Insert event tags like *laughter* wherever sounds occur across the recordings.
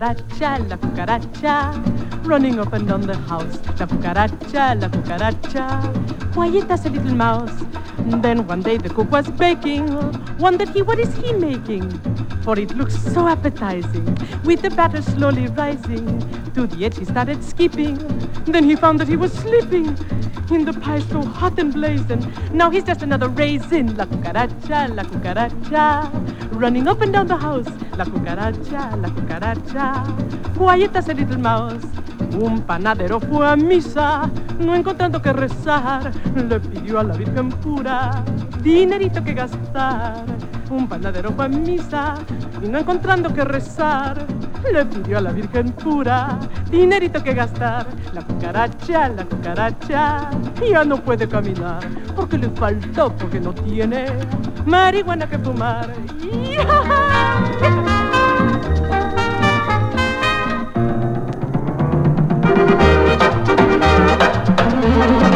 cucaracha, la cucaracha, running up and down the house. La cucaracha, la cucaracha, quiet as a little mouse. Then one day the cook was baking, wondered he, what is he making? For it looks so appetizing, with the batter slowly rising. To the edge he started skipping, then he found that he was slipping in the pie so hot and blazing. Now he's just another raisin. La cucaracha, la cucaracha, running up and down the house. La cucaracha, la cucaracha, quiet as a little mouse. Un panadero fue a misa, no encontrando que rezar, le pidió a la Virgen pura dinerito que gastar. Un panadero fue a misa y no encontrando que rezar, le pidió a la Virgen pura dinerito que gastar. La cucaracha, la cucaracha, ya no puede caminar porque le faltó, porque no tiene marihuana que fumar. *laughs*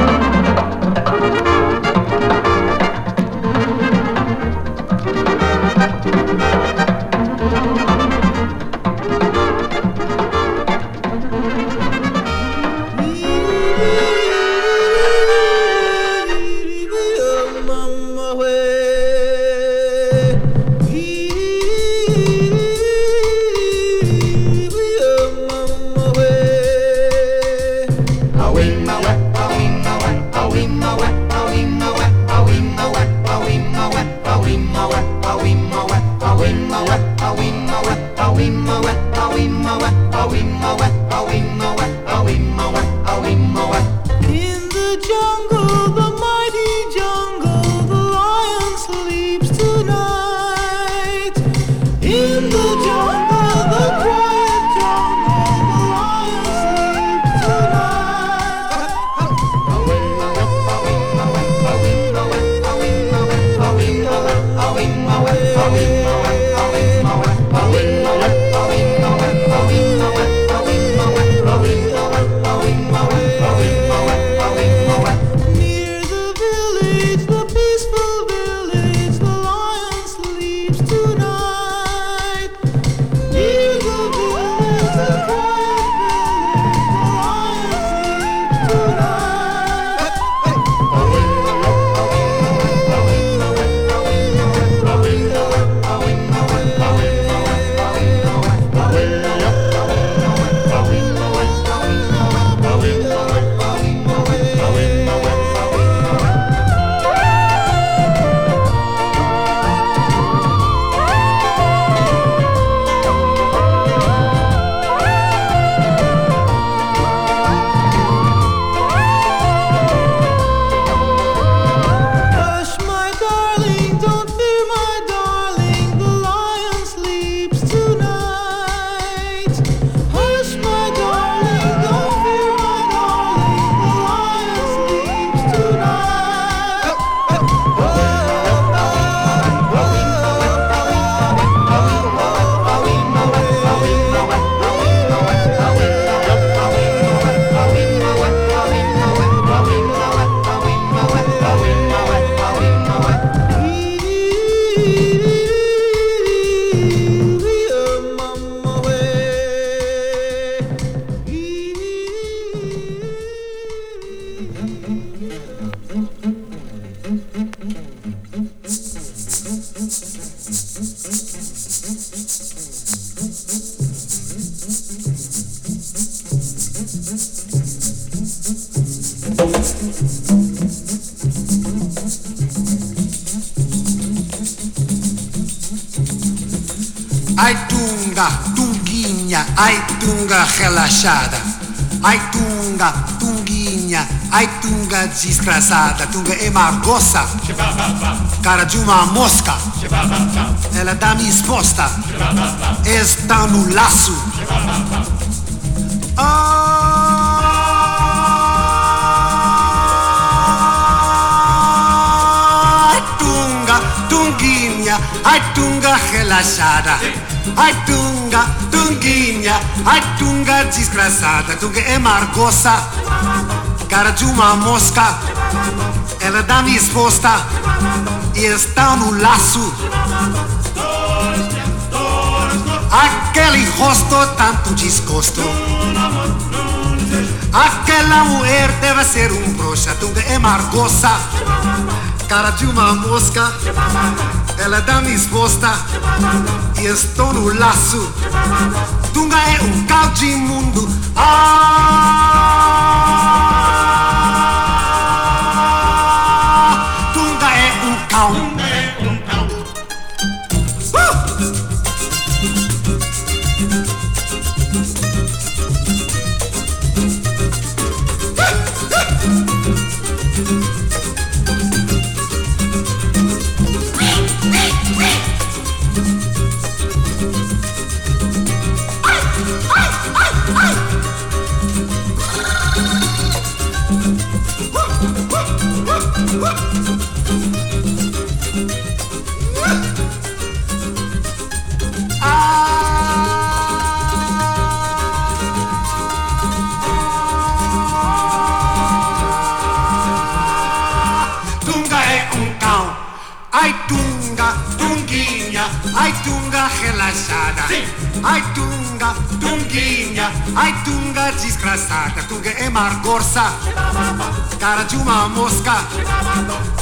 relaxada. Ai tunga, tunguinha, ai tunga desgraçada, tunga é margossa, cara de uma mosca. Ela dá me exposta, está no laço. Ai tunga, tunguinha, ai tunga relaxada. Ai tunga, tunguinha, ai tunga desgraçada, tunga é margossa, cara de uma mosca, ela dá me exposta e está no laço. aquele rosto tanto desgosto. Aquela mulher deve ser um broxa, tunga é margosa. Cara de uma mosca, ela dá-me exposta. E estou no laço, cão. Ai, tunga, tunguinha, ai, tunga relaxada. Ai, tunga, tunguinha, ai, tunga desgraçada. Tunga é margorça, cara de uma mosca.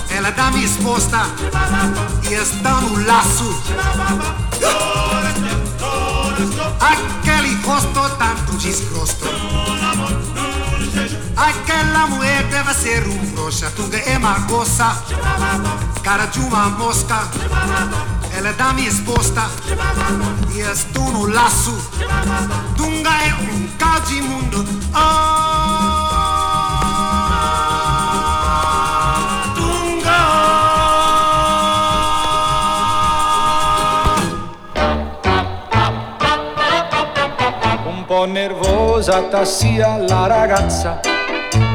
Ela dá-me exposta e está no laço. Aquele rosto tanto desgosto. Aquela mulher deve ser um broxa, tunga é margosa, cara de uma mosca. Ela dá-me exposta e estou no laço. Tunga é um. Ah, Tunga. Un po' nervosa tassia la ragazza,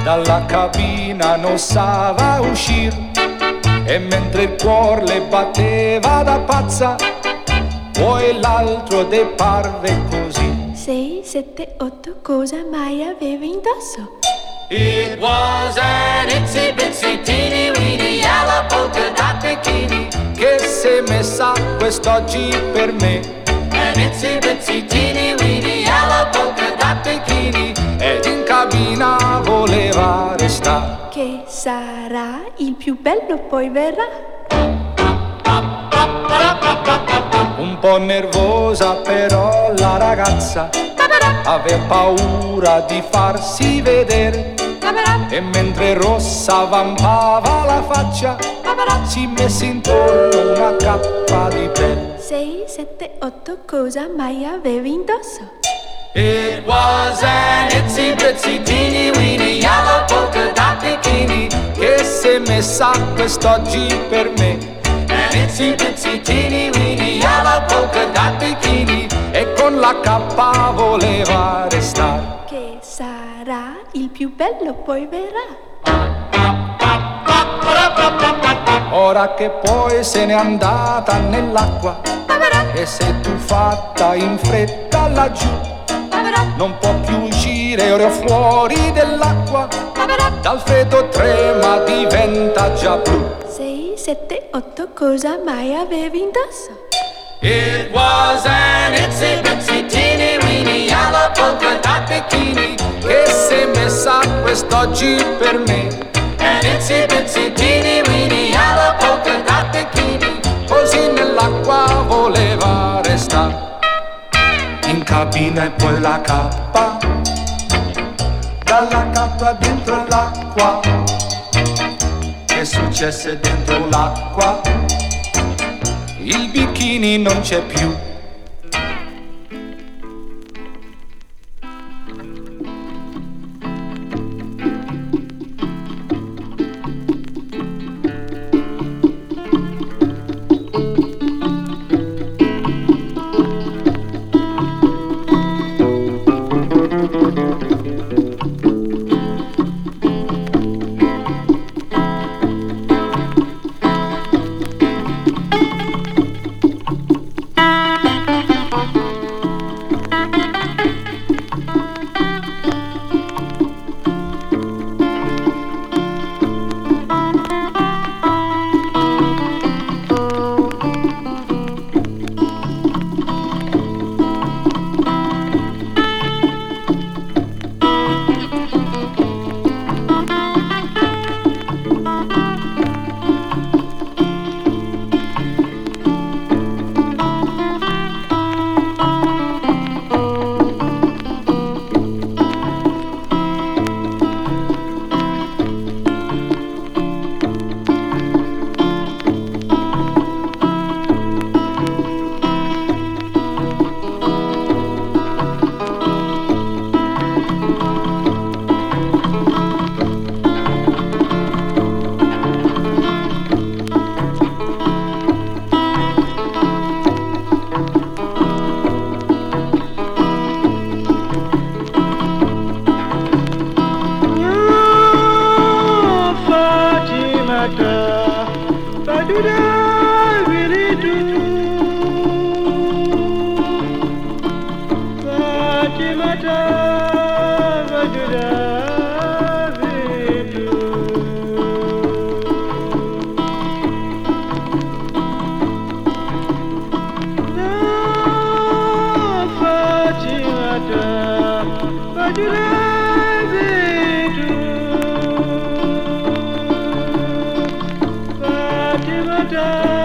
dalla cabina non sava uscire e mentre il cuore le batteva da pazza, poi l'altro de parve così. 6, 7, 8, cosa mai avevi indosso? It was an itsy bitsy teeny weeny yellow polka dot bikini. che si è messa quest'oggi per me An itsy bitsy teeny weeny yellow polka dot bikini. Cabina voleva restare. Che sarà il più bello poi verrà. Un po' nervosa però la ragazza aveva paura di farsi vedere e mentre rossa vampava la faccia si mise intorno una cappa di pelle. 6, 7, 8, cosa mai avevi indosso? It was an itsy bitsy teeny weeny yellow polka dot bikini. che si è messa quest'oggi per me An itsy bitsy teeny weeny yellow polka dot bikini. e con la cappa voleva restare. Che sarà il più bello poi verrà. Ora che poi se n'è andata nell'acqua e si è tuffata in fretta laggiù, non può più uscire ora fuori dell'acqua, dal freddo trema diventa già blu. 6, 7, 8, cosa mai avevi indosso? It was an itsy bitsy teeny weeny yellow polka bikini. Che si è messa quest'oggi per me, e poi la cappa, dalla cappa dentro l'acqua. Che successe dentro l'acqua? Il bikini non c'è più. da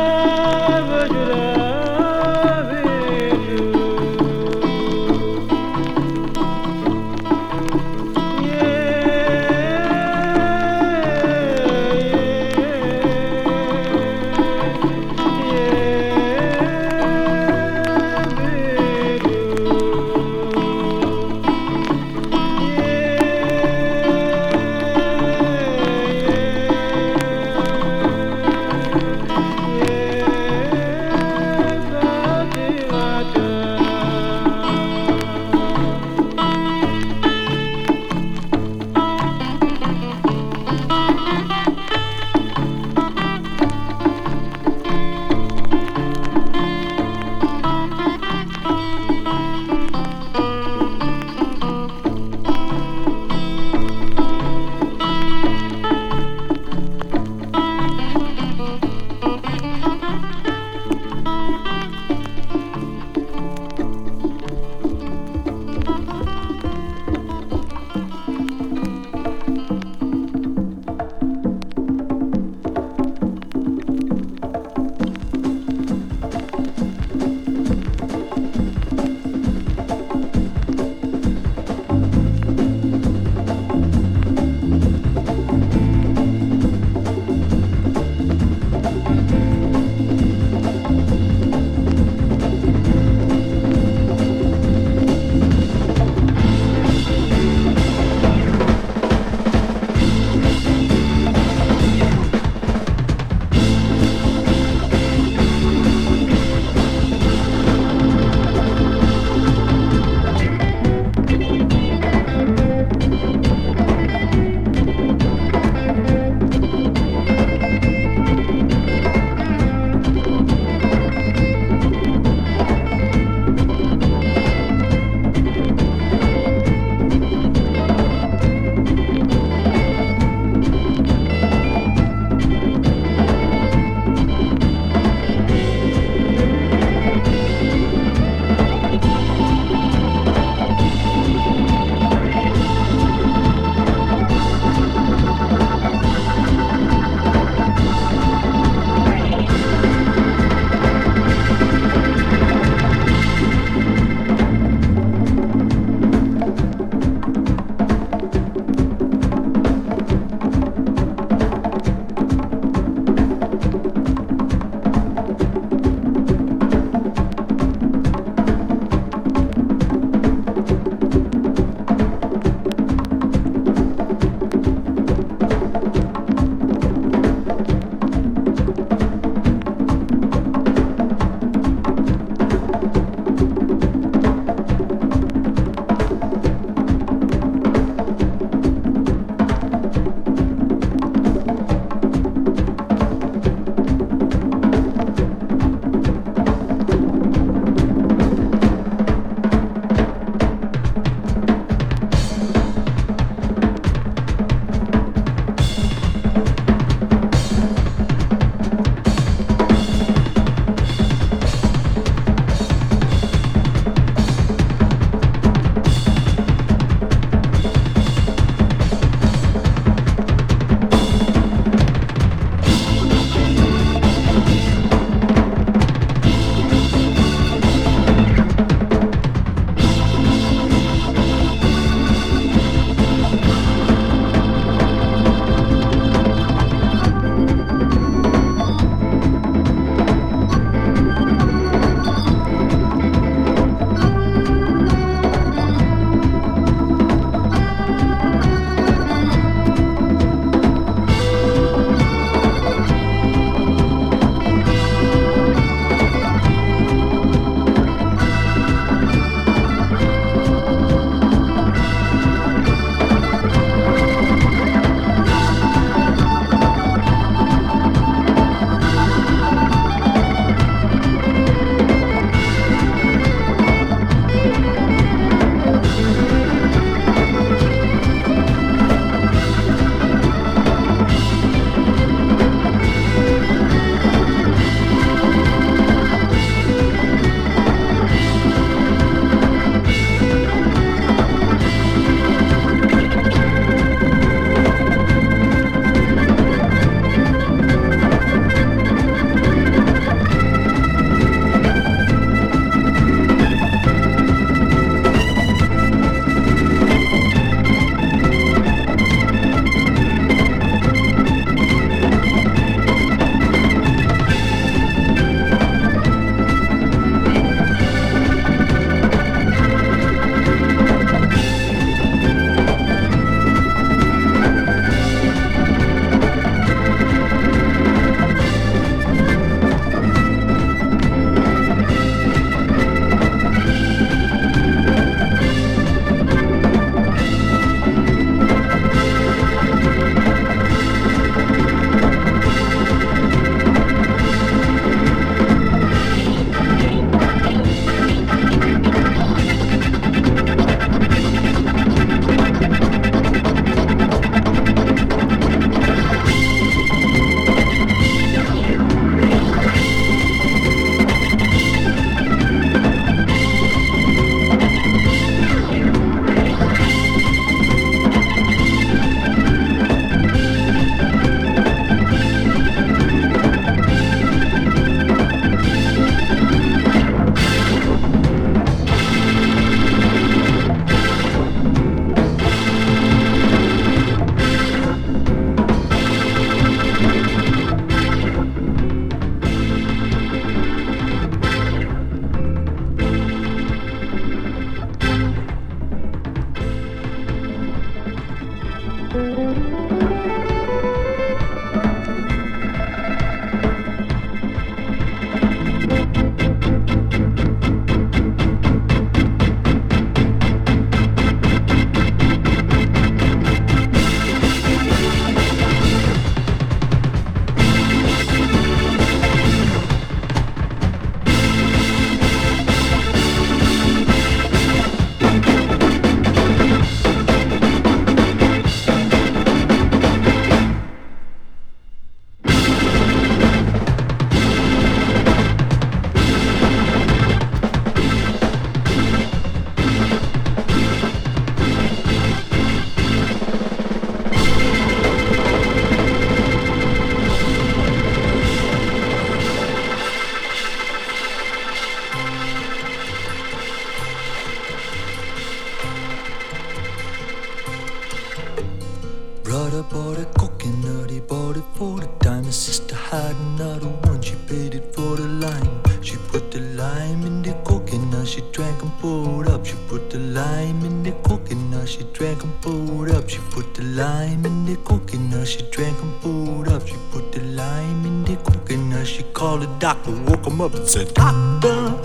in the coconut, she drank and pulled up. She put the lime in the coconut, she drank and pulled up. She put the lime in the coconut, she called the doctor, woke him up and said, Doctor,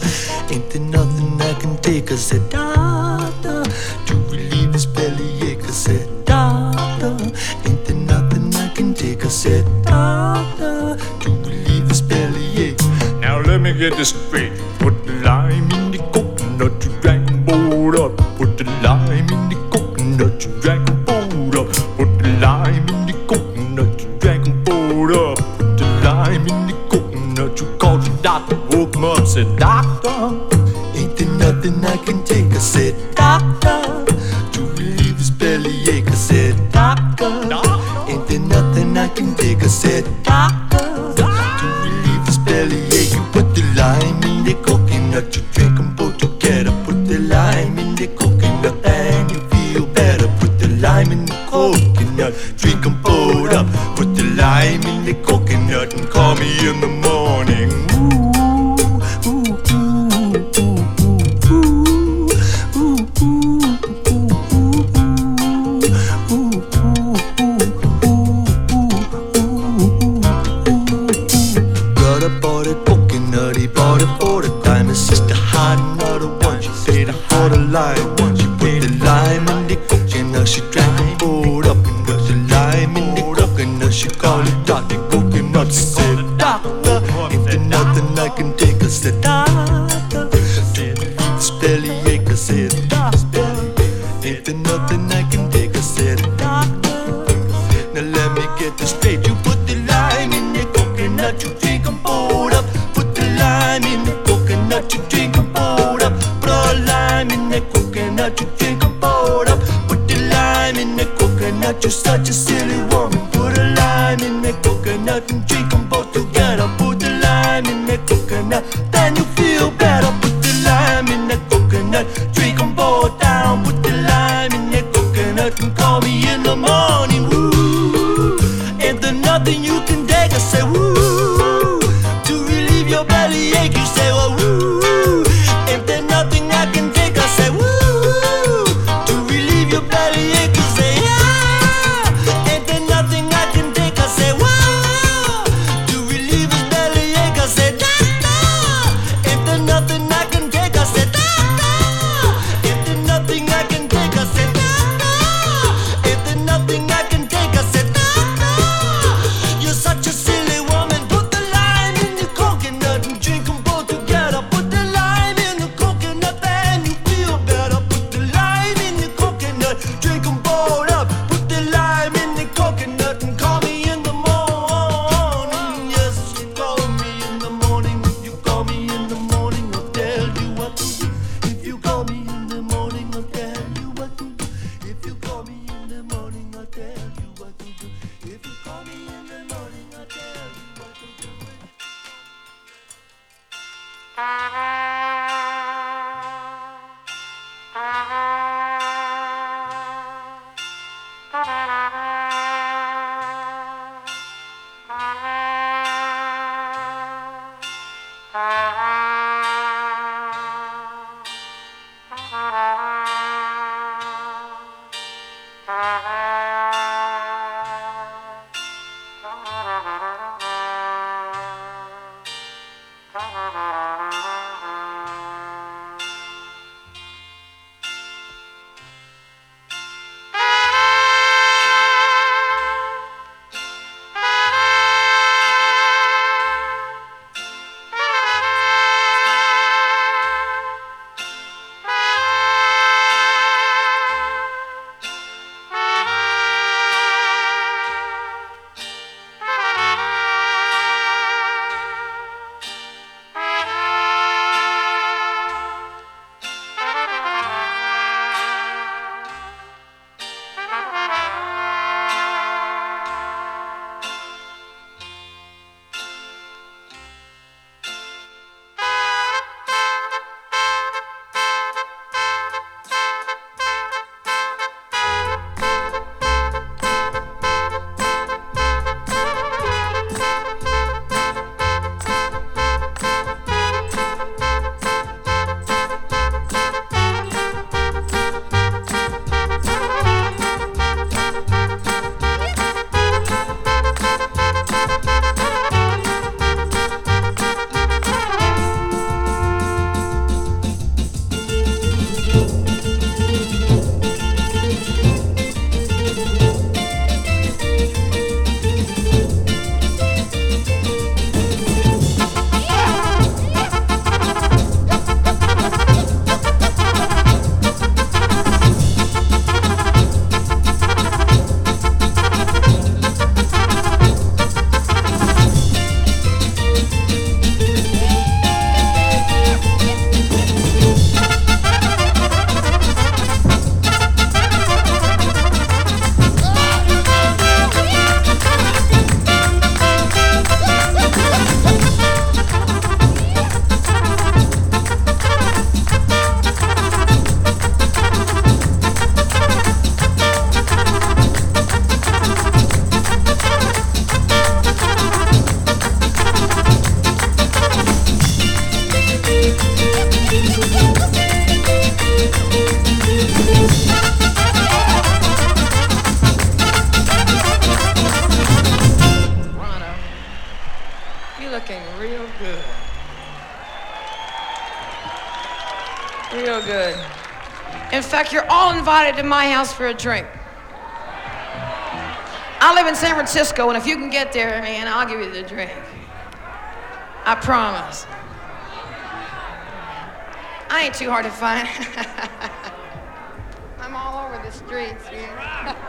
ain't there nothing I can take? I said, Doctor, to relieve his bellyache. I said, Doctor, ain't there nothing I can take? I said, Doctor, to relieve his bellyache. Now let me get this straight. nothing. Good. In fact, you're all invited to my house for a drink. I live in San Francisco, and if you can get there, man, I'll give you the drink. I promise. I ain't too hard to find. *laughs* I'm all over the streets, man. *laughs*